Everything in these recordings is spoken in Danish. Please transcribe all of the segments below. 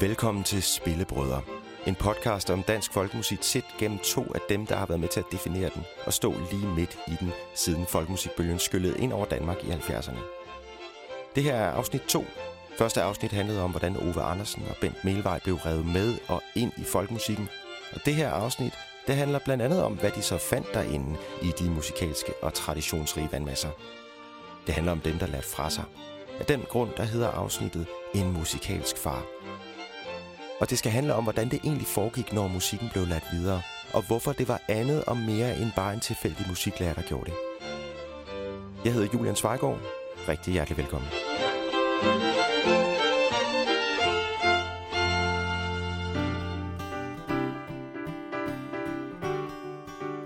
Velkommen til Spillebrødre. En podcast om dansk folkemusik set gennem to af dem, der har været med til at definere den og stå lige midt i den, siden folkemusikbølgen skyllede ind over Danmark i 70'erne. Det her er afsnit 2. Første afsnit handlede om, hvordan Ove Andersen og Bent Melvej blev revet med og ind i folkemusikken. Og det her afsnit, det handler blandt andet om, hvad de så fandt derinde i de musikalske og traditionsrige vandmasser. Det handler om dem, der lærte fra sig. Af den grund, der hedder afsnittet En musikalsk far. Og det skal handle om, hvordan det egentlig foregik, når musikken blev ladt videre, og hvorfor det var andet og mere end bare en tilfældig musiklærer, der gjorde det. Jeg hedder Julian Svejgaard. Rigtig hjertelig velkommen.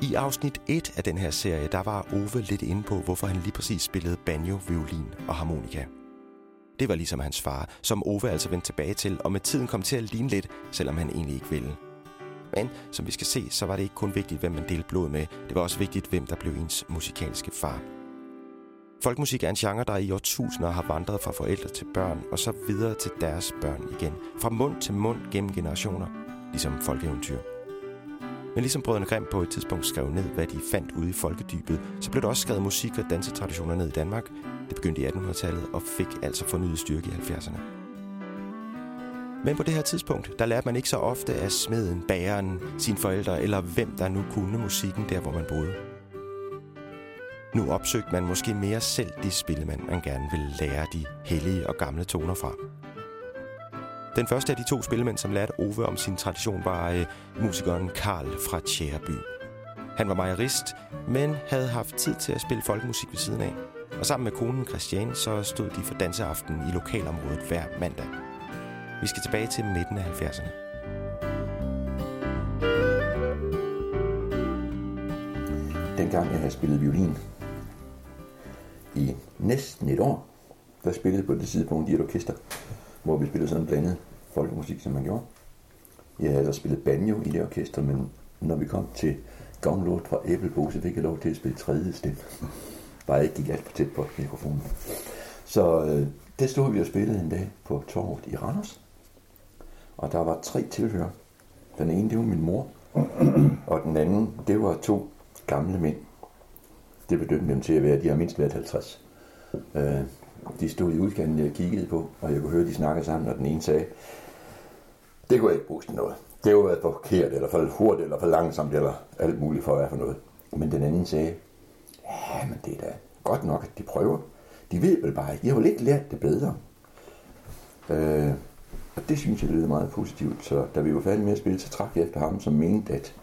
I afsnit 1 af den her serie, der var Ove lidt inde på, hvorfor han lige præcis spillede banjo, violin og harmonika. Det var ligesom hans far, som Ove altså vendte tilbage til, og med tiden kom til at ligne lidt, selvom han egentlig ikke ville. Men som vi skal se, så var det ikke kun vigtigt, hvem man delte blod med. Det var også vigtigt, hvem der blev ens musikalske far. Folkmusik er en genre, der i årtusinder har vandret fra forældre til børn, og så videre til deres børn igen. Fra mund til mund gennem generationer, ligesom folkeeventyr. Men ligesom brødrene Grimm på et tidspunkt skrev ned, hvad de fandt ude i folkedybet, så blev der også skrevet musik og dansetraditioner ned i Danmark. Det begyndte i 1800-tallet og fik altså fornyet styrke i 70'erne. Men på det her tidspunkt, der lærte man ikke så ofte af smeden, bageren, sine forældre eller hvem der nu kunne musikken der, hvor man boede. Nu opsøgte man måske mere selv de spil, man gerne ville lære de hellige og gamle toner fra. Den første af de to spillemænd, som lærte Ove om sin tradition, var øh, musikeren Karl fra Tjæreby. Han var majorist, men havde haft tid til at spille folkemusik ved siden af. Og sammen med konen Christiane, så stod de for danseaften i lokalområdet hver mandag. Vi skal tilbage til midten af 70'erne. Dengang jeg havde spillet violin i næsten et år, der spillede på det tidspunkt i et orkester, hvor vi spillede sådan blandet folkemusik, som man gjorde. Jeg havde ellers spillet banjo i det orkester, men når vi kom til Gavnlort fra Æblebo, så fik jeg lov til at spille tredje stemme. Bare jeg ikke gik alt for tæt på mikrofonen. Så øh, det stod vi og spillede en dag på torvet i Randers. Og der var tre tilhører. Den ene, det var min mor. Og den anden, det var to gamle mænd. Det bedømte dem til at være, de har mindst været 50. Øh, de stod i udkanten, jeg kiggede på, og jeg kunne høre, de snakkede sammen, og den ene sagde, det kunne jeg ikke bruge til noget. Det var for forkert, eller for hurtigt, eller for langsomt, eller alt muligt for at være for noget. Men den anden sagde, ja, men det er da godt nok, at de prøver. De ved vel bare ikke. De har vel ikke lært det bedre. Øh, og det synes jeg lyder meget positivt. Så da vi var færdige med at spille, så trak jeg efter ham, som mente, at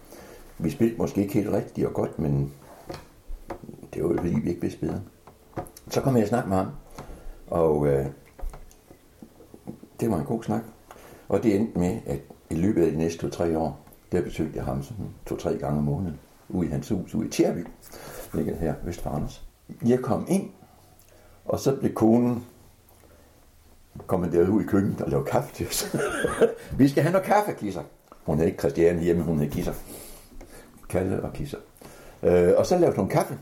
vi spillede måske ikke helt rigtigt og godt, men det var jo fordi, vi ikke vidste bedre. Så kom jeg og snakke med ham, og øh, det var en god snak. Og det endte med, at i løbet af de næste to-tre år, der besøgte jeg ham sådan to-tre gange om måneden, ude i hans hus, ude i Tjerby, ligger her øst for Anders. Jeg kom ind, og så blev konen kommanderet ud i køkkenet og lavede kaffe til os. Vi skal have noget kaffe, Kisser. Hun havde ikke Christiane hjemme, hun havde Kisser. Kalle og Kisser. Øh, og så lavede hun kaffe.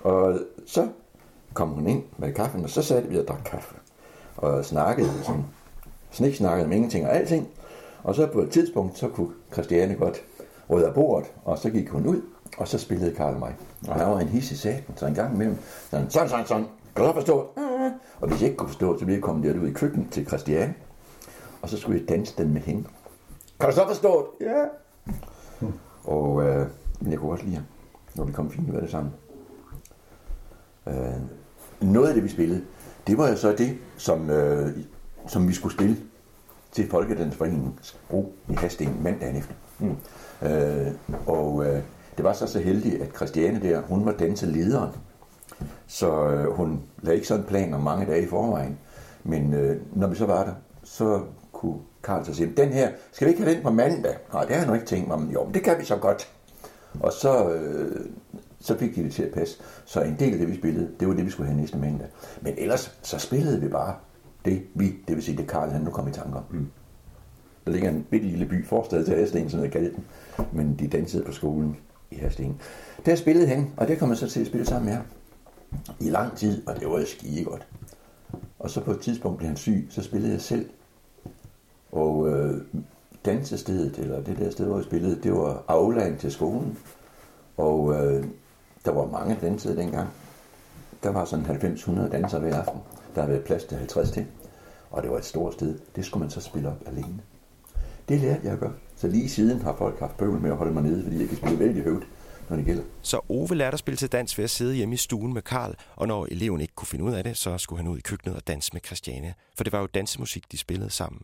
Og så kom hun ind med kaffen, og så satte vi og drak kaffe. Og snakkede sådan, snik snakkede om ingenting og alting. Og så på et tidspunkt, så kunne Christiane godt rydde af bordet, og så gik hun ud, og så spillede Karl mig. Og han var en hissig saten, så en gang imellem, sådan, sådan, sådan, sådan, kan du forstå? Øh. Og hvis jeg ikke kunne forstå så ville jeg komme derud i køkkenet til Christiane, og så skulle jeg danse den med hende. Kan du så forstå det? Ja. Og øh, men jeg kunne også lide ham, når vi kom fint ud af det sammen. Øh, noget af det, vi spillede, det var jo så det, som, øh, som vi skulle spille til Folkedansforeningens bro i Hasten mandagen efter. Mm. Øh, og øh, det var så så heldigt, at Christiane der, hun var danselederen. Så øh, hun lagde ikke sådan en plan om mange dage i forvejen. Men øh, når vi så var der, så kunne Karl så sige, den her, skal vi ikke have den på mandag? Nej, det har jeg nu ikke tænkt mig, men jo, men det kan vi så godt. Og så, øh, så fik de det til at passe. Så en del af det, vi spillede, det var det, vi skulle have næste mandag. Men ellers, så spillede vi bare det, vi, det vil sige, det Karl, han nu kom i tanker. Mm. Der ligger en bitte lille by, forstad til Hasten, som jeg kaldte den. Men de dansede på skolen i Hasten. Der spillede han, og det kom jeg så til at spille sammen med ham. I lang tid, og det var skide godt. Og så på et tidspunkt blev han syg, så spillede jeg selv Og øh, dansestedet, eller det der sted, hvor jeg spillede, det var aulaen til skolen. Og øh, der var mange dansede dengang. Der var sådan 90-100 dansere hver aften. Der havde været plads til 50 til. Og det var et stort sted. Det skulle man så spille op alene. Det lærte jeg at gøre. Så lige siden har folk haft bøvl med at holde mig nede, fordi jeg kan spille vældig højt, når det gælder. Så Ove lærte at spille til dans ved at sidde hjemme i stuen med Karl, og når eleven ikke kunne finde ud af det, så skulle han ud i køkkenet og danse med Christiane, for det var jo dansemusik, de spillede sammen.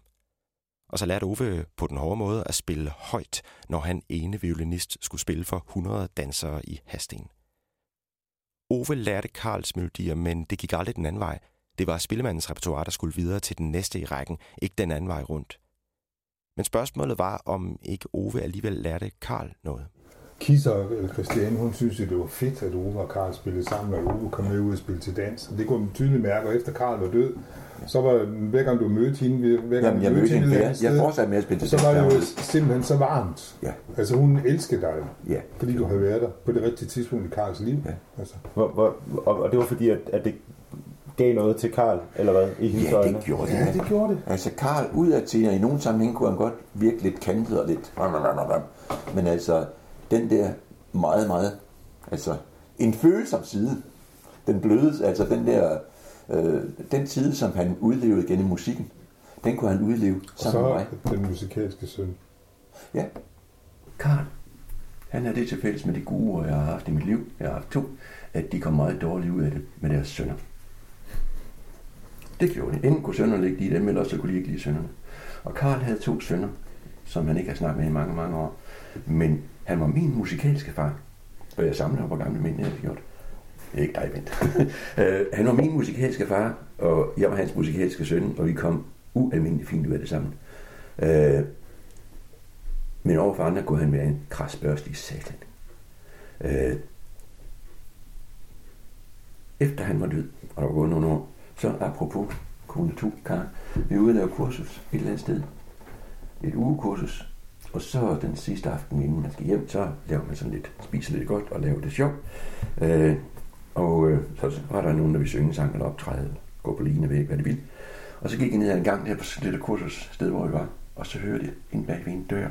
Og så lærte Ove på den hårde måde at spille højt, når han ene violinist skulle spille for 100 dansere i Hasten. Ove lærte Karls melodier, men det gik aldrig den anden vej. Det var spillemandens repertoire, der skulle videre til den næste i rækken, ikke den anden vej rundt. Men spørgsmålet var, om ikke Ove alligevel lærte Karl noget. Kisser, Christiane, hun synes det var fedt, at Ove og Karl spillede sammen, og Ove kom med ud og spille til dans. Det kunne man tydeligt mærke, og efter Karl var død, så var hver gang du mødte hende, hver gang Jamen, jeg du mødte hende, et jeg, sted, jeg fortsatte med at spille til så dans. var det jo simpelthen så varmt. Ja. Altså hun elskede dig, Ja. fordi du havde været der på det rigtige tidspunkt i Karls liv. Ja. Altså. Hvor, hvor, og, og det var fordi, at, at det gav noget til Karl, eller hvad, i hendes Ja, øjne? det gjorde det. Ja, det gjorde det. Altså Karl udadtil, og i nogle sammenhæng kunne han godt virke lidt kantet og lidt... Men altså, den der meget, meget... Altså, en følsom side, den bløde, altså den der... Øh, den side, som han udlevede gennem musikken, den kunne han udleve Og sammen med mig. så den musikalske søn. Ja. Karl, han er det til fælles med de gode jeg har haft i mit liv. Jeg har haft to, at de kom meget dårligt ud af det med deres sønner. Det gjorde de. Enten kunne sønnerne ikke lide dem, eller så kunne de ikke lide sønnerne. Og Karl havde to sønner, som han ikke har snakket med i mange, mange år. Men han var min musikalske far. Og jeg samler på gamle mænd, jeg har gjort. Det er ikke dig, vent. Øh, han var min musikalske far, og jeg var hans musikalske søn, og vi kom ualmindeligt fint ud af det sammen. Øh, men overfor andre kunne han være en krasbørstig satan. Øh, efter han var død, og der var gået nogle år, så apropos kone to, Karen, vi er ude og lave kursus et eller andet sted. Et ugekursus. Og så den sidste aften, inden man skal hjem, så laver man sådan lidt, spiser lidt godt og laver det sjovt. Øh, og øh, så var der nogen, der ville synge sang eller optræde, gå på lignende væg, hvad de ville. Og så gik jeg ned ad en gang der på sådan et kursus, sted hvor vi var, og så hørte jeg ind bag ved en dør,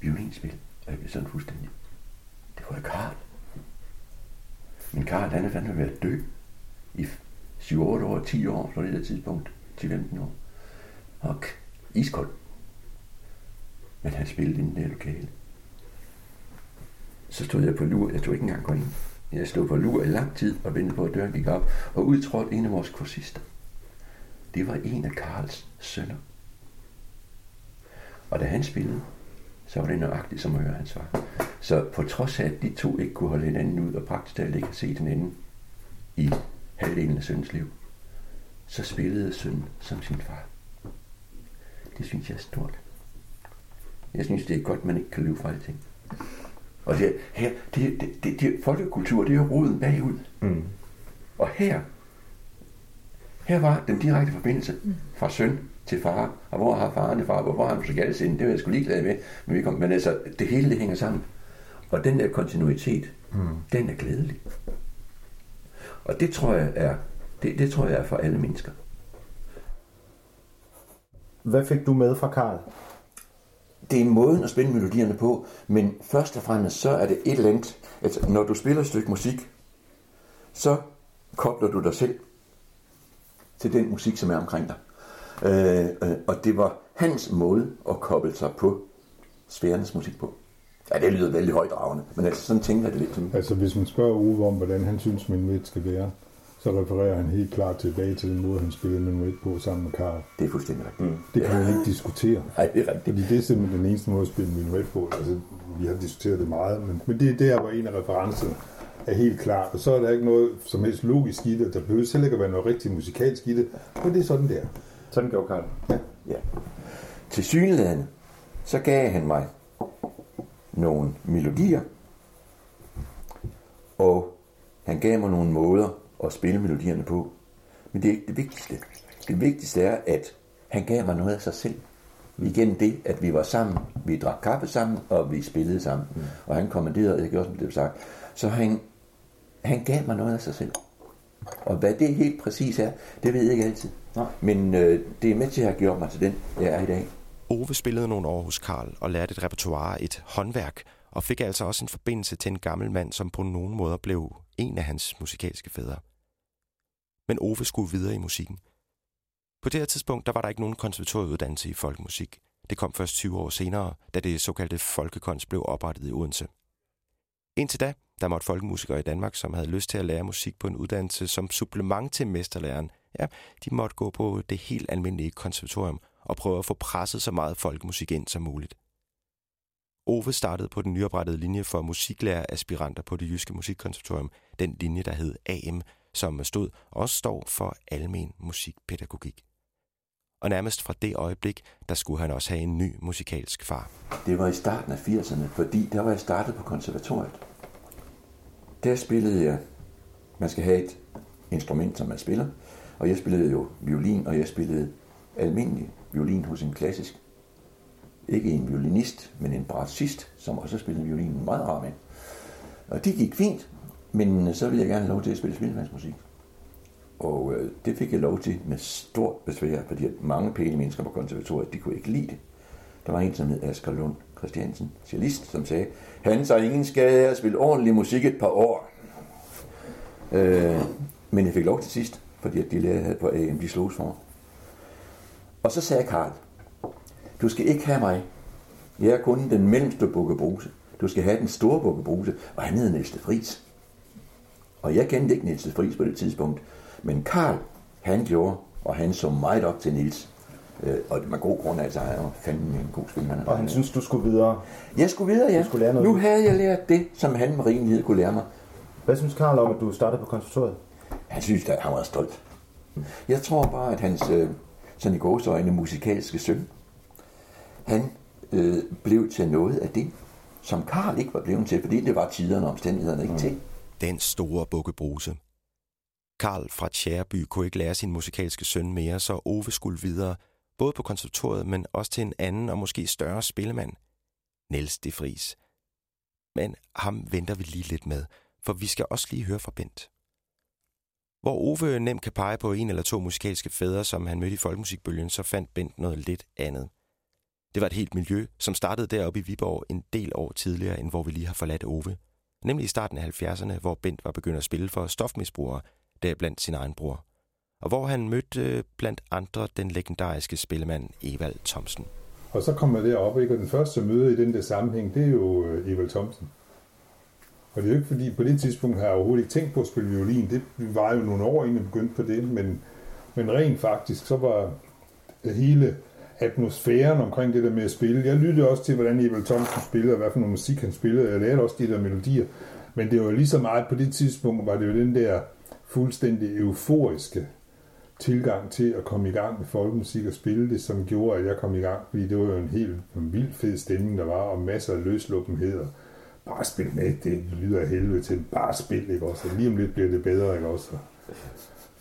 violinspil, og jeg blev sådan fuldstændig. Det var jo Karl. Men Karl, han er fandme ved at dø i 7-8 år, 10 år på det der tidspunkt, 10-15 år. Og iskold. Men han spillede i den der lokale. Så stod jeg på lur, jeg tog ikke engang gå ind. Jeg stod på lur i lang tid og ventede på, at døren gik op, og udtrådte en af vores kursister. Det var en af Karls sønner. Og da han spillede, så var det nøjagtigt som at høre hans svar. Så på trods af, at de to ikke kunne holde hinanden ud og praktisk talt ikke se set hinanden i halvdelen af søns liv, så spillede søn som sin far. Det synes jeg er stort. Jeg synes, det er godt, man ikke kan løbe fra alting. Og det, her, det, det, det, det, folkekultur, det er jo roden bagud. Mm. Og her, her var den direkte forbindelse fra søn til far. Og hvor har faren far? Hvor har han musikalsk sind? Det var jeg sgu ligeglad med. Men, vi kom, men altså, det hele det hænger sammen. Og den der kontinuitet, mm. den er glædelig. Og det tror jeg er, det, det tror jeg er for alle mennesker. Hvad fik du med fra Karl? Det er måden at spille melodierne på, men først og fremmest så er det et eller andet, at når du spiller et stykke musik, så kobler du dig selv til den musik, som er omkring dig. Øh, øh, og det var hans måde at koble sig på sfærernes musik på. Ja, det lyder vældig højdragende, men altså sådan tænker jeg det lidt. Altså hvis man spørger Uwe om, hvordan han synes, min midt skal være, så refererer han helt klart tilbage til den måde, han spillede Menuet på sammen med Karl. Det er fuldstændig rigtigt. Mm. Det kan man ikke diskutere. Nej, det er rigtigt. Fordi det er simpelthen den eneste måde at spille Menuet på. Altså, vi har diskuteret det meget, men, men det er der, hvor en af referencerne er helt klart. Og så er der ikke noget som helst logisk i det. Der behøver heller ikke at være noget rigtig musikalsk i det. Men det er sådan der. Sådan gjorde Karl. Ja. Til synlædende, så gav han mig nogle melodier, og han gav mig nogle måder at spille melodierne på. Men det er ikke det vigtigste. Det vigtigste er, at han gav mig noget af sig selv. Igen det, at vi var sammen, vi drak kaffe sammen, og vi spillede sammen. Mm. Og han kommanderede, jeg gjorde som det blev sagt. Så han, han gav mig noget af sig selv. Og hvad det helt præcis er, det ved jeg ikke altid. Nej. Men øh, det er med til at have gjort mig til den, jeg er i dag. Ove spillede nogle år hos Karl og lærte et repertoire, et håndværk, og fik altså også en forbindelse til en gammel mand, som på nogen måder blev en af hans musikalske fædre. Men Ove skulle videre i musikken. På det her tidspunkt, der var der ikke nogen konservatorieuddannelse i folkemusik. Det kom først 20 år senere, da det såkaldte Folkekons blev oprettet i Odense. Indtil da, der måtte folkemusikere i Danmark, som havde lyst til at lære musik på en uddannelse som supplement til mesterlæreren, ja, de måtte gå på det helt almindelige konservatorium og prøve at få presset så meget folkemusik ind som muligt. Ove startede på den nyoprettede linje for musiklæreraspiranter på det jyske musikkonservatorium, den linje, der hed AM, som stod også står for almen musikpædagogik. Og nærmest fra det øjeblik, der skulle han også have en ny musikalsk far. Det var i starten af 80'erne, fordi der var jeg startet på konservatoriet. Der spillede jeg, man skal have et instrument, som man spiller, og jeg spillede jo violin, og jeg spillede almindelig violin hos en klassisk. Ikke en violinist, men en brassist, som også spillede violinen meget rar med. Og det gik fint, men øh, så ville jeg gerne have lov til at spille spildevandsmusik. Og øh, det fik jeg lov til med stort besvær, fordi at mange pæne mennesker på konservatoriet, de kunne ikke lide det. Der var en, som hed Asger Lund Christiansen, cellist, som sagde, han så ingen skade af at spille ordentlig musik et par år. Øh, men jeg fik lov til sidst, fordi at de lærere havde på AM, de slogs for. Og så sagde Karl, du skal ikke have mig. Jeg er kun den mellemste bukkebruse. Du skal have den store bukkebruse, og han hed Næste de og jeg kendte ikke Niels Friis på det tidspunkt. Men Karl, han gjorde, og han så meget op til Niels. Øh, og med god grund, altså, han var fandme en god spiller. Og han synes, du skulle videre. Jeg skulle videre, ja. Du skulle lære noget. Nu havde jeg lært det, som han med rimelighed kunne lære mig. Hvad synes Karl om, at du startede på konservatoriet? Han synes, at han var stolt. Jeg tror bare, at hans, øh, sådan i gåsøjne, musikalske søn, han øh, blev til noget af det, som Karl ikke var blevet til, fordi det var tiderne og omstændighederne ikke mm. til. Den store bukkebruse. Karl fra Tjæreby kunne ikke lære sin musikalske søn mere, så Ove skulle videre, både på konservatoriet, men også til en anden og måske større spillemand, Niels de Fries. Men ham venter vi lige lidt med, for vi skal også lige høre fra Bent. Hvor Ove nemt kan pege på en eller to musikalske fædre, som han mødte i folkemusikbølgen, så fandt Bent noget lidt andet. Det var et helt miljø, som startede deroppe i Viborg en del år tidligere, end hvor vi lige har forladt Ove. Nemlig i starten af 70'erne, hvor Bent var begyndt at spille for stofmisbrugere, der blandt sin egen bror. Og hvor han mødte øh, blandt andre den legendariske spillemand Evald Thomsen. Og så kommer jeg derop, ikke? og den første møde i den der sammenhæng, det er jo øh, Evald Thomsen. Og det er jo ikke fordi, på det tidspunkt har jeg overhovedet ikke tænkt på at spille violin. Det var jo nogle år, inden jeg begyndte på det, men, men rent faktisk, så var hele atmosfæren omkring det der med at spille. Jeg lyttede også til, hvordan Evald Thompson spillede, og hvad for noget musik han spillede. Jeg lærte også de der melodier. Men det var lige så meget på det tidspunkt, var det jo den der fuldstændig euforiske tilgang til at komme i gang med folkemusik og spille det, som gjorde, at jeg kom i gang, fordi det var jo en helt en vild fed stemning, der var, og masser af løsluppenheder. Bare spil med, det lyder af helvede til, bare spil, ikke også? Og lige om lidt bliver det bedre, ikke også?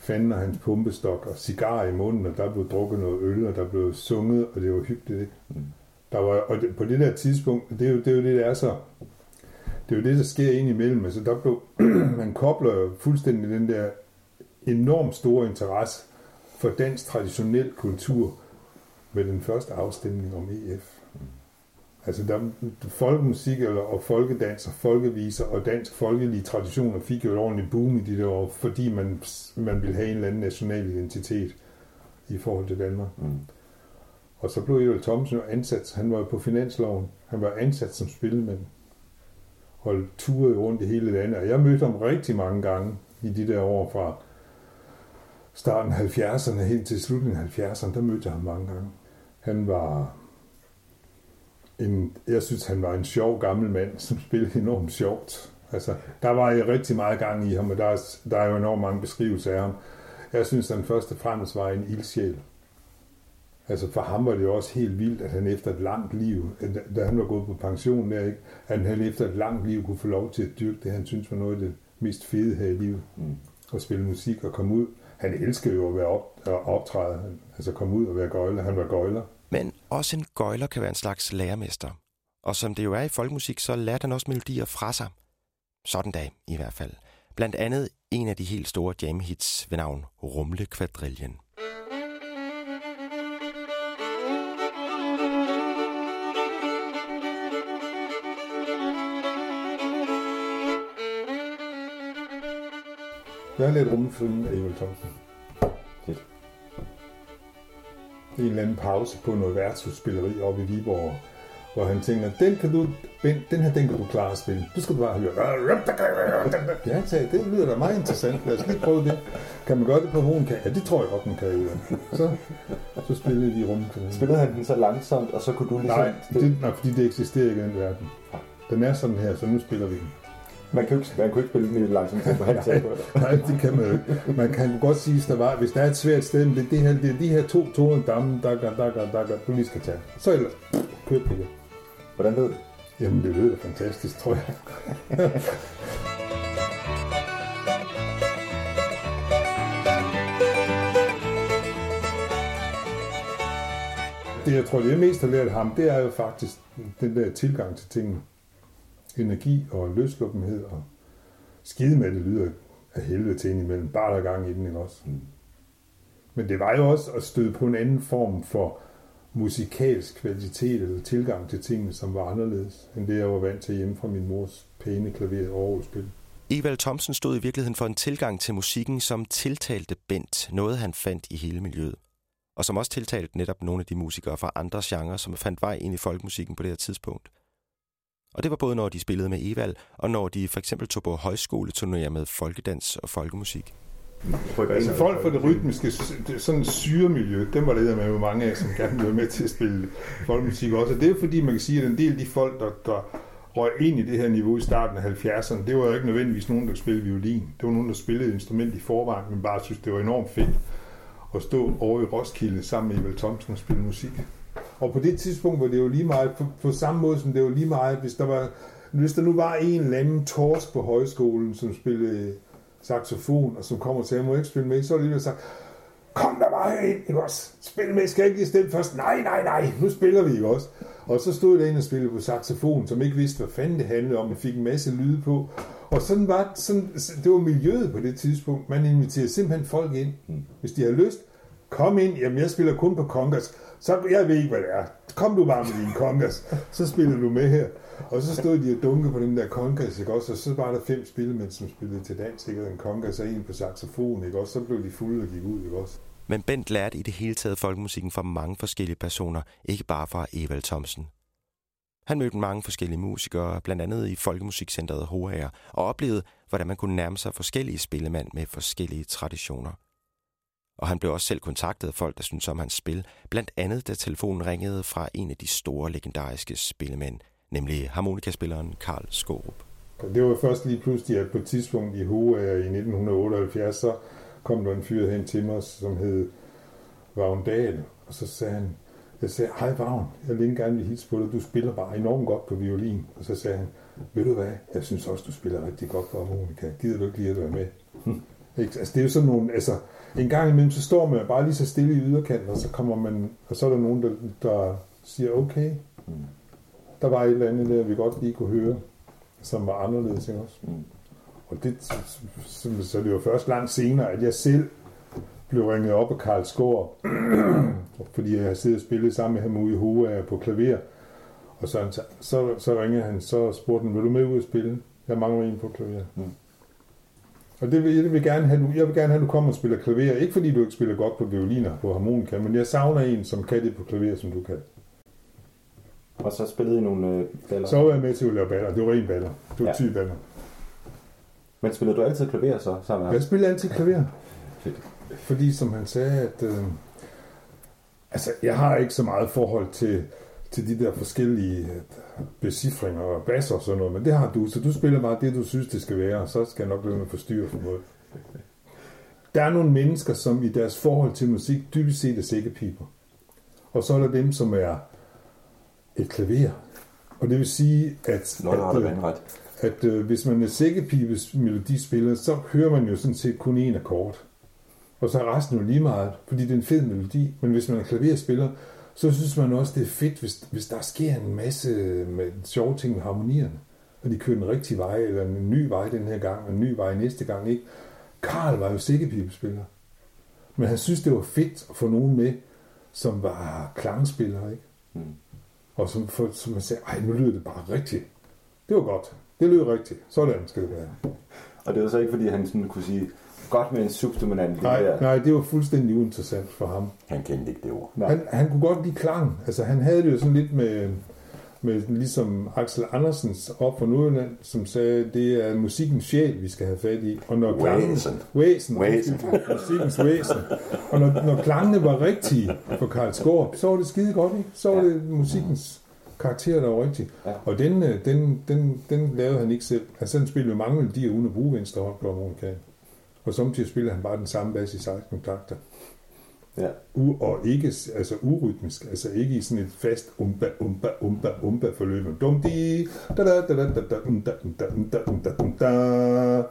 Fanden og hans pumpestok og cigar i munden, og der blev drukket noget øl, og der blev sunget, og det var hyggeligt, ikke? Mm. Der var, og det, på det der tidspunkt, det er jo det, er jo det der er så det er jo det, der sker ind imellem. Altså, der blev, man kobler jo fuldstændig den der enormt store interesse for dansk traditionel kultur med den første afstemning om EF. Altså der, folkemusik eller, og folkedans og folkeviser og dansk folkelige traditioner fik jo et ordentligt boom i de der år, fordi man, man ville have en eller anden national identitet i forhold til Danmark. Mm. Og så blev Edvald Thomsen jo ansat, han var på finansloven, han var ansat som spillemand holdt ture rundt i hele landet. Og jeg mødte ham rigtig mange gange i de der år fra starten af 70'erne helt til slutningen af 70'erne. Der mødte jeg ham mange gange. Han var en, jeg synes, han var en sjov gammel mand, som spillede enormt sjovt. Altså, der var jeg rigtig meget gang i ham, og der er, der er jo enormt mange beskrivelser af ham. Jeg synes, at han først og fremmest var en ildsjæl. Altså for ham var det jo også helt vildt, at han efter et langt liv, da han var gået på pension der, ikke, at han efter et langt liv kunne få lov til at dyrke det, han synes var noget af det mest fede her i livet. Mm. At spille musik og komme ud. Han elskede jo at være op, at optræde, altså komme ud og være gøjler. Han var gøjler. Også en gøjler kan være en slags lærermester. Og som det jo er i folkemusik, så lærte han også melodier fra sig. Sådan dag i hvert fald. Blandt andet en af de helt store jam-hits ved navn Rumle Kvadrillen. Jeg har lidt rumfilm af Thomsen. En eller anden pause på noget værtshusspilleri oppe i Viborg, hvor han tænker, den kan du, Ben, den her, den kan du klare at spille. Du skal du bare høre. Ja, sagde, det lyder da meget interessant. Lad os lige prøve det. Kan man gøre det på harmonika? Ja, det tror jeg godt, man kan. Ja. Så, så spillede de rumfilm. Spillede han den så langsomt, og så kunne du ligesom... Nej, det, nej, fordi det eksisterer ikke i den verden. Den er sådan her, så nu spiller vi den. Man kan ikke, man kunne ikke spille den i et langsomt tempo. Det. Nej, det kan man jo ikke. Man kan godt sige, at der var, hvis der er et svært sted, men det er, det her, det er de her to toner, damme, dakker, dakker, dakker, du lige skal tage. Så ellers, på det. Hvordan ved du? Jamen, det lyder fantastisk, tror jeg. det, jeg tror, det jeg mest har lært ham, det er jo faktisk den der tilgang til tingene. Energi og løsluppenhed og skide med det lyder af helvede til indimellem. Bare der er gang i den, ikke også? Mm. Men det var jo også at støde på en anden form for musikalsk kvalitet eller tilgang til tingene, som var anderledes, end det, jeg var vant til hjemme fra min mors pæne klaver og orgelspil. Evald Thomsen stod i virkeligheden for en tilgang til musikken, som tiltalte Bent, noget han fandt i hele miljøet. Og som også tiltalte netop nogle af de musikere fra andre genrer, som fandt vej ind i folkemusikken på det her tidspunkt. Og det var både når de spillede med Evald, og når de for eksempel tog på højskoleturnéer med folkedans og folkemusik. Altså folk for det rytmiske, sådan syremiljø, dem var der med mange af, som gerne ville være med til at spille folkemusik også. Og det er fordi, man kan sige, at en del af de folk, der, der røg ind i det her niveau i starten af 70'erne, det var jo ikke nødvendigvis nogen, der spillede violin. Det var nogen, der spillede et instrument i forvejen, men bare synes, det var enormt fedt at stå over i Roskilde sammen med Evald Thomsen og spille musik. Og på det tidspunkt var det jo lige meget, på, på samme måde som det var lige meget, hvis der, var, hvis der nu var en eller anden torsk på højskolen, som spillede øh, saxofon, og som kommer til, at må jeg ikke spille med, så var det lige sagt, kom der bare ind, ikke også? Spil med, skal jeg ikke lige stemme først? Nej, nej, nej, nu spiller vi, ikke også? Og så stod der en og spillede på saxofon, som ikke vidste, hvad fanden det handlede om, og fik en masse lyde på. Og sådan var sådan, det var miljøet på det tidspunkt. Man inviterede simpelthen folk ind. Hvis de har lyst, kom ind. Jamen, jeg spiller kun på Kongas. Så jeg ved ikke, hvad det er. Kom du bare med dine kongas, Så spiller du med her. Og så stod de og dunke på den der kongas, ikke også? Og så var der fem spillemænd, som spillede til dans, ikke? Og en kongas og en på saxofon, ikke også? Så blev de fulde og gik ud, ikke også? Men Bent lærte i det hele taget folkemusikken fra mange forskellige personer, ikke bare fra Evald Thomsen. Han mødte mange forskellige musikere, blandt andet i Folkemusikcentret Hoager, og oplevede, hvordan man kunne nærme sig forskellige spillemænd med forskellige traditioner. Og han blev også selv kontaktet af folk, der syntes om hans spil, blandt andet da telefonen ringede fra en af de store legendariske spillemænd, nemlig harmonikaspilleren Karl Skorup. Det var først lige pludselig, at på et tidspunkt i Hue i 1978, så kom der en fyr hen til mig, som hed Vagn Dahl, og så sagde han, jeg sagde, hej Vagn, jeg vil gerne vil hilse på dig, du spiller bare enormt godt på violin. Og så sagde han, ved du hvad, jeg synes også, du spiller rigtig godt på harmonika, gider du ikke lige at være med? Ikke? Altså, det er jo sådan nogle, altså, en gang imellem, så står man bare lige så stille i yderkanten, og så kommer man, og så er der nogen, der, der siger, okay, der var et eller andet der, vi godt lige kunne høre, som var anderledes, ikke også? Og det, så, så det var først langt senere, at jeg selv blev ringet op af Karl Skår, fordi jeg havde siddet og spillet sammen med ham ude i Hoa på klaver. Og så, så, så, så ringede han, så spurgte han, vil du med ud og spille? Jeg mangler en på klaver. Mm. Og det vil, jeg vil gerne have, du, jeg vil gerne have, at du kommer og spiller klaver. Ikke fordi du ikke spiller godt på violiner på harmonika, men jeg savner en, som kan det på klaver, som du kan. Og så spillede I nogle øh, baller. Så var jeg med til at lave baller. Det var ren baller. Det var Ja. ja. 10 baller. Men spillede du altid klaver så sammen med Jeg ham? spiller altid klaver. Fordi som han sagde, at øh, altså, jeg har ikke så meget forhold til, til de der forskellige øh, becifringer og basser og sådan noget, men det har du, så du spiller bare det, du synes, det skal være, og så skal jeg nok blive med at forstyrre for noget. Der er nogle mennesker, som i deres forhold til musik dybest set er sækkepiber. Og så er der dem, som er et klaver. Og det vil sige, at, Nå, at, du øh, at øh, hvis man er sækkepibes melodispiller, så hører man jo sådan set kun en akkord. Og så er resten jo lige meget, fordi det er en fed melodi. Men hvis man er klaverspiller, så synes man også, det er fedt, hvis, hvis der sker en masse med sjove ting med harmonierne. og de kører den rigtige vej, eller en ny vej den her gang, og en ny vej næste gang, ikke? Karl var jo sækkepibespiller. Men han synes, det var fedt at få nogen med, som var klangspillere, ikke? Mm. Og som, for, som man sagde, ej, nu lyder det bare rigtigt. Det var godt. Det lød rigtigt. Sådan skal det være. Og det var så ikke, fordi han sådan kunne sige, godt med en subdominant. Nej, der. nej, det var fuldstændig uinteressant for ham. Han kendte ikke det ord. Nej. Han, han kunne godt lide klang. Altså, han havde det jo sådan lidt med, med ligesom Axel Andersens op fra Nordjylland, som sagde, det er musikkens sjæl, vi skal have fat i. Og når klangen, Væsen. Væsen. Væsen. Musikkens væsen. Og når, når klangene var rigtige for Karl Skåb, så var det skide godt, ikke? Så var det musikkens karakter, der var rigtig. Ja. Og den, øh, den, den, den lavede han ikke selv. Altså, han spillede mange melodier uden at bruge venstre hånd på harmonikaen. Og samtidig spillede han bare den samme bas i 16 takter. Ja. U- og ikke altså urytmisk, altså ikke i sådan et fast umba, umba, umba, umba forløb. Dum di, da da da da da da umda, umda, umda, umda, umda.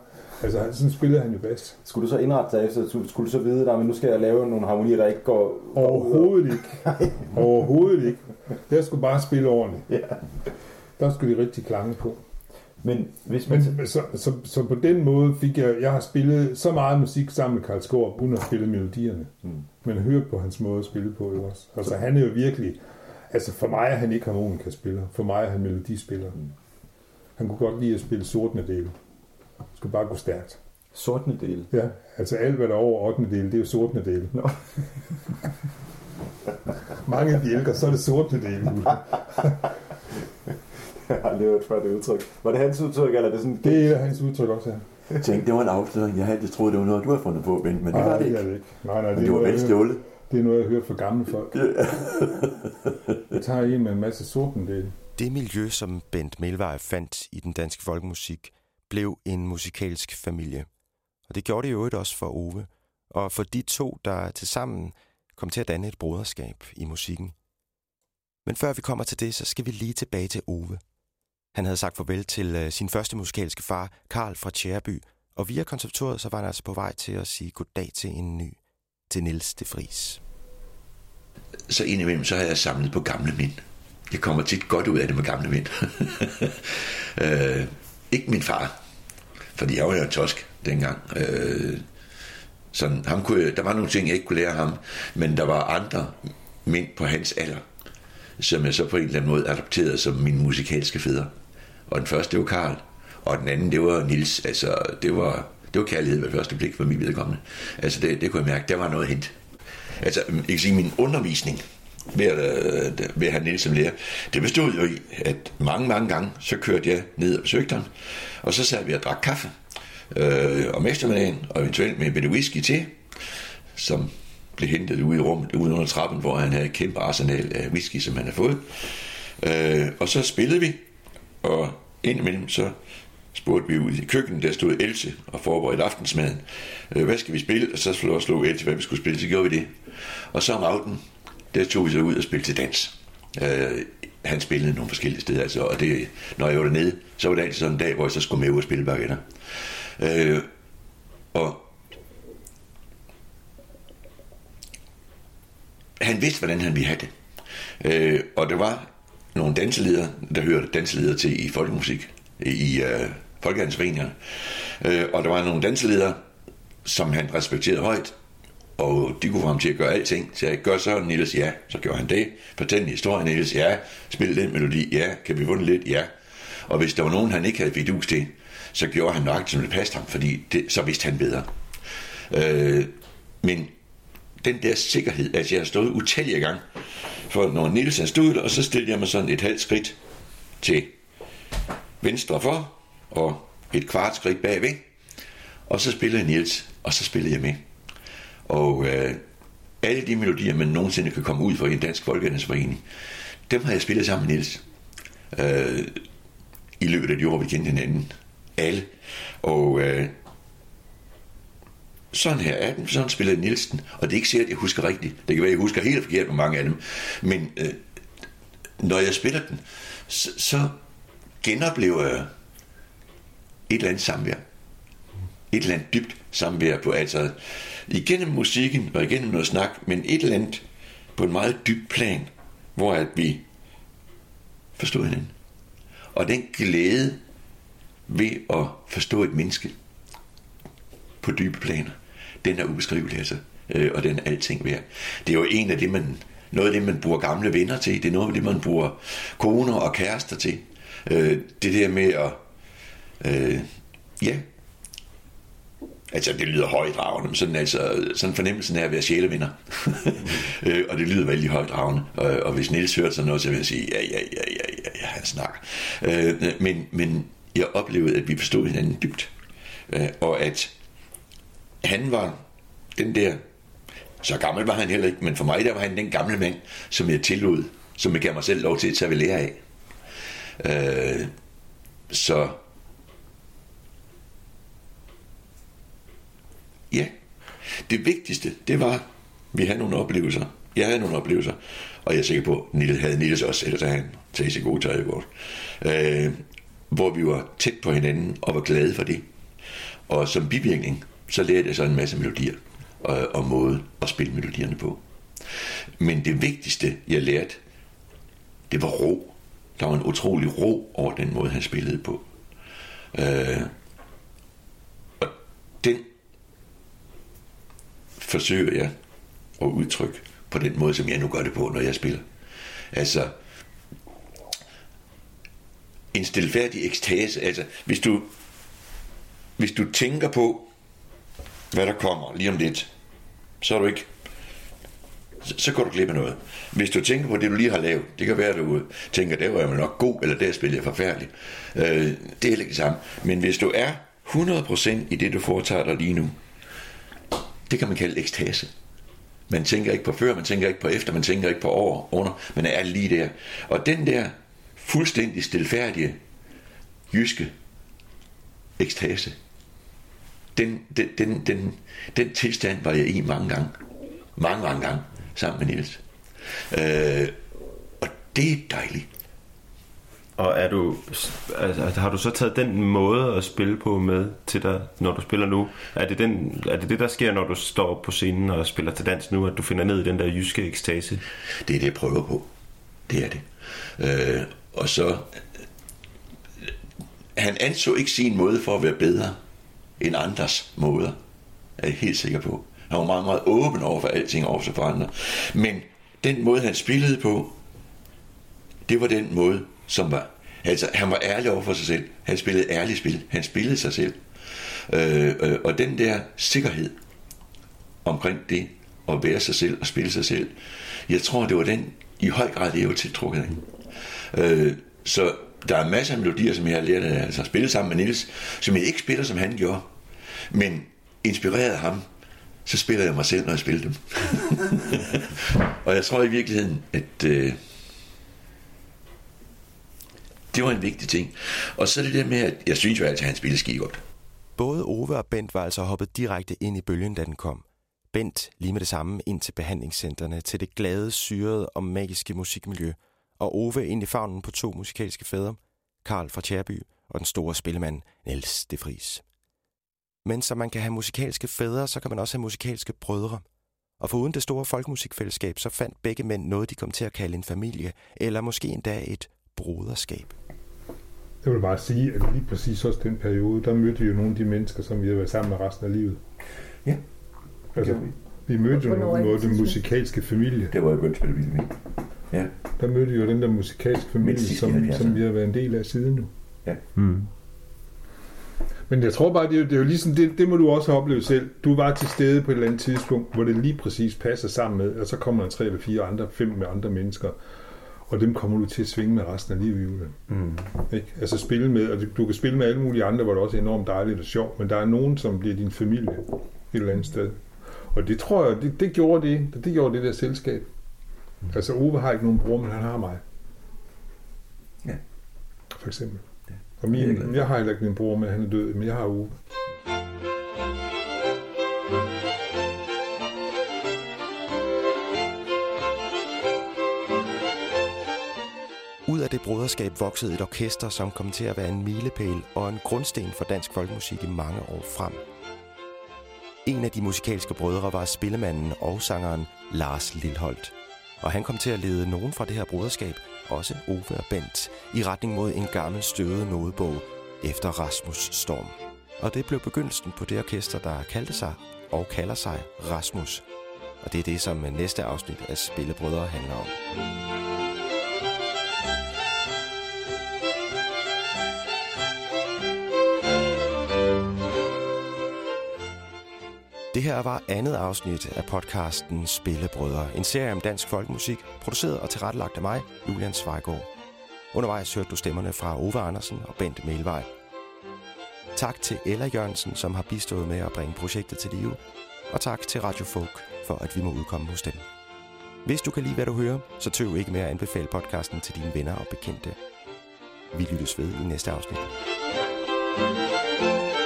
Altså han- sådan spillede han jo bas. Skulle du så indrette dig efter, skulle du så vide, at nu skal jeg lave nogle harmonier, der ikke går... Overhovedet ikke. Overhovedet ikke. Jeg skulle bare spille ordentligt. Ja. Der skulle de rigtig klange på. Men hvis man... Men så, så, så på den måde fik jeg, jeg har spillet så meget musik sammen med Karl Skårup, uden at spille melodierne. Mm. Men høre på hans måde at spille på jo også. Altså han er jo virkelig, altså for mig er han ikke harmonikaspiller, for mig er han melodispiller. Mm. Han kunne godt lide at spille sortende del. Det skulle bare gå stærkt. Sortende del. Ja, altså alt hvad der er over 8. del, det er jo sortende del. Nå. Mange bjælker, så er det sortende del. Jeg har aldrig hørt før det udtryk. Var det hans udtryk, eller er det sådan... Det er hans udtryk også her. Jeg tænkte, det var en afsløring. Jeg havde altid troet, det var noget, du havde fundet på, Bent, men det var Nej, det det ikke. det ikke. Nej, nej, Men det, det var vel stjålet. det er noget, jeg har hørt fra gamle folk. Jeg tager en med en masse sortende del. Det miljø, som Bent Melvej fandt i den danske folkemusik, blev en musikalsk familie. Og det gjorde det jo også for Ove, og for de to, der tilsammen kom til at danne et broderskab i musikken. Men før vi kommer til det, så skal vi lige tilbage til Ove. Han havde sagt farvel til øh, sin første musikalske far, Karl fra Tjæreby, og via konservatoriet så var han altså på vej til at sige goddag til en ny, til Niels de Vries. så indimellem så har jeg samlet på gamle mænd. Jeg kommer tit godt ud af det med gamle mænd. øh, ikke min far, fordi jeg var jo en tosk dengang. Øh, sådan, ham kunne jeg, der var nogle ting, jeg ikke kunne lære ham, men der var andre mænd på hans alder, som jeg så på en eller anden måde adopterede som mine musikalske fædre. Og den første, det var Karl, og den anden, det var Nils. Altså, det var, det var kærlighed ved første blik for min vedkommende. Altså, det, det kunne jeg mærke, der var noget hent. Altså, jeg kan sige, min undervisning ved at, øh, ved at have Niels som lærer, det bestod jo i, at mange, mange gange, så kørte jeg ned og besøgte ham, og så sad vi og drak kaffe øh, om eftermiddagen, og eventuelt med en bitte whisky til, som blev hentet ude i rummet, ude under trappen, hvor han havde et kæmpe arsenal af whisky, som han havde fået. Øh, og så spillede vi, og indimellem så spurgte vi ud i køkkenet, der stod Else og forberedte aftensmaden. Øh, hvad skal vi spille? Og så slog, Else, hvad vi skulle spille, så gjorde vi det. Og så om aftenen, der tog vi så ud og spille til dans. Øh, han spillede nogle forskellige steder, altså, og det, når jeg var dernede, så var det altid sådan en dag, hvor jeg så skulle med ud og spille bagetter. Øh, og han vidste, hvordan han ville have det. Øh, og det var nogle danseledere, der hørte danseledere til i folkemusik, i øh, folkehandelsforeningerne. Øh, og der var nogle danseledere, som han respekterede højt, og de kunne få ham til at gøre alting. Så jeg gør så, Niels, ja. Så gjorde han det. Fortæl en historie, Niels, ja. Spil den melodi, ja. Kan vi vunde lidt, ja. Og hvis der var nogen, han ikke havde fidus til, så gjorde han nok, som det passede ham, fordi det, så vidste han bedre. Øh, men den der sikkerhed, at jeg har stået utallige gange, for når Niels han stod der, og så stillede jeg mig sådan et halvt skridt til venstre for, og et kvart skridt bagved, og så spillede Niels, og så spillede jeg med. Og øh, alle de melodier, man nogensinde kan komme ud for i en dansk folkehandelsforening, dem har jeg spillet sammen med Niels. Øh, I løbet af de år, vi kendte hinanden. Alle. Og øh, sådan her er den, sådan spillede Nielsen. Og det er ikke sikkert, at jeg husker rigtigt. Det kan være, at jeg husker helt forkert på mange af dem. Men øh, når jeg spiller den, så, så genoplever jeg et eller andet samvær. Et eller andet dybt samvær på, altså igennem musikken og igennem noget snak, men et eller andet på en meget dyb plan, hvor at vi forstod hinanden. Og den glæde ved at forstå et menneske på dybe planer, den er ubeskrivelig, altså. Øh, og den er alting værd. Det er jo en af det, man, noget af det, man bruger gamle venner til. Det er noget af det, man bruger koner og kærester til. Øh, det der med at, øh, ja, Altså, det lyder højdragende, men sådan, altså, sådan fornemmelsen af at være sjælevinder. Øh, og det lyder vældig højdragende. Og, og hvis Niels hørte sådan noget, så vil jeg sige, ja, ja, ja, ja, ja, ja han snakker. Øh, men, men jeg oplevede, at vi forstod hinanden dybt. Øh, og at han var den der, så gammel var han heller ikke, men for mig der var han den gamle mand, som jeg tillod, som jeg gav mig selv lov til at tage ved lære af. Øh, så ja, det vigtigste, det var, at vi havde nogle oplevelser. Jeg havde nogle oplevelser, og jeg er sikker på, at Nils havde Nils også, ellers havde han taget sig gode tøj godt. Øh, hvor vi var tæt på hinanden og var glade for det. Og som bivirkning, så lærte jeg så en masse melodier og, og måde at spille melodierne på. Men det vigtigste, jeg lærte, det var ro. Der var en utrolig ro over den måde, han spillede på. Øh, og den forsøger jeg at udtrykke på den måde, som jeg nu gør det på, når jeg spiller. Altså, en stilfærdig ekstase. Altså, hvis du, hvis du tænker på, hvad der kommer lige om lidt, så er du ikke så, går du glip af noget. Hvis du tænker på det, du lige har lavet, det kan være, at du tænker, der var jeg nok god, eller der spillede jeg forfærdeligt. Øh, det er heller ikke det samme. Men hvis du er 100% i det, du foretager dig lige nu, det kan man kalde ekstase. Man tænker ikke på før, man tænker ikke på efter, man tænker ikke på over, under, men er lige der. Og den der fuldstændig stilfærdige jyske ekstase, den, den, den, den, den tilstand var jeg i mange gange. Mange, mange gange sammen med Niels. Øh, og det er dejligt. Og er du, altså, har du så taget den måde at spille på med til dig, når du spiller nu? Er det, den, er det det, der sker, når du står på scenen og spiller til dans nu, at du finder ned i den der jyske ekstase? Det er det, jeg prøver på. Det er det. Øh, og så... Han anså ikke sin måde for at være bedre end andres måder. Er jeg helt sikker på. Han var meget, meget åben over for alting over for andre. Men den måde, han spillede på, det var den måde, som var... Altså, han var ærlig over for sig selv. Han spillede ærligt spil. Han spillede sig selv. Øh, øh, og den der sikkerhed omkring det, at være sig selv og spille sig selv, jeg tror, det var den i høj grad, det er jo tiltrukket af. Øh, så der er masser af melodier, som jeg har lært altså, at altså, spille sammen med Nils, som jeg ikke spiller, som han gjorde. Men inspireret af ham, så spiller jeg mig selv, når jeg spiller dem. og jeg tror i virkeligheden, at øh, det var en vigtig ting. Og så det der med, at jeg synes jo altid, at han spillede skide godt. Både Ove og Bent var altså hoppet direkte ind i bølgen, da den kom. Bent lige med det samme ind til behandlingscentrene, til det glade, syrede og magiske musikmiljø, og Ove ind i favnen på to musikalske fædre, Karl fra Tjærby og den store spillemand Niels de Vries. Men som man kan have musikalske fædre, så kan man også have musikalske brødre. Og foruden det store folkemusikfællesskab, så fandt begge mænd noget, de kom til at kalde en familie, eller måske endda et broderskab. Jeg vil bare sige, at lige præcis også den periode, der mødte vi jo nogle af de mennesker, som vi har været sammen med resten af livet. Ja. Altså, vi. vi mødte jo det af den musikalske familie. Det var jeg begyndt at spille med. Ja. Der mødte vi jo den der musikalske familie, sidst som, 70'erne. som vi har været en del af siden nu. Mm. Men jeg tror bare, det er, jo- det er jo ligesom, det, det må du også have oplevet selv. Du var til stede på et eller andet tidspunkt, hvor det lige præcis passer sammen med, og så kommer der tre eller fire andre, fem med andre mennesker, og dem kommer du til at svinge med resten af livet. Mm. Ikke? Altså spille med, og du kan spille med alle mulige andre, hvor det også er enormt dejligt og sjovt, men der er nogen, som bliver din familie et eller andet sted. Og det tror jeg, det, det gjorde det, det gjorde det der selskab. Altså Ove har ikke nogen bror, men han har mig. Ja. For eksempel. Ja. Og jeg min, for. jeg har heller ikke min bror, men han er død, men jeg har Ove. Ud af det broderskab voksede et orkester, som kom til at være en milepæl og en grundsten for dansk folkemusik i mange år frem. En af de musikalske brødre var spillemanden og sangeren Lars Lilholdt. Og han kom til at lede nogen fra det her broderskab, også Ove og Bent, i retning mod en gammel støvet nodebog, efter Rasmus Storm. Og det blev begyndelsen på det orkester, der kaldte sig og kalder sig Rasmus. Og det er det, som næste afsnit af Spillebrødre handler om. Det her var andet afsnit af podcasten Spillebrødre, en serie om dansk folkemusik, produceret og tilrettelagt af mig, Julian Svejgaard. Undervejs hørte du stemmerne fra Ove Andersen og Bent Melvej. Tak til Ella Jørgensen, som har bistået med at bringe projektet til live. Og tak til Radio Folk for, at vi må udkomme hos dem. Hvis du kan lide, hvad du hører, så tøv ikke med at anbefale podcasten til dine venner og bekendte. Vi lyttes ved i næste afsnit. thank you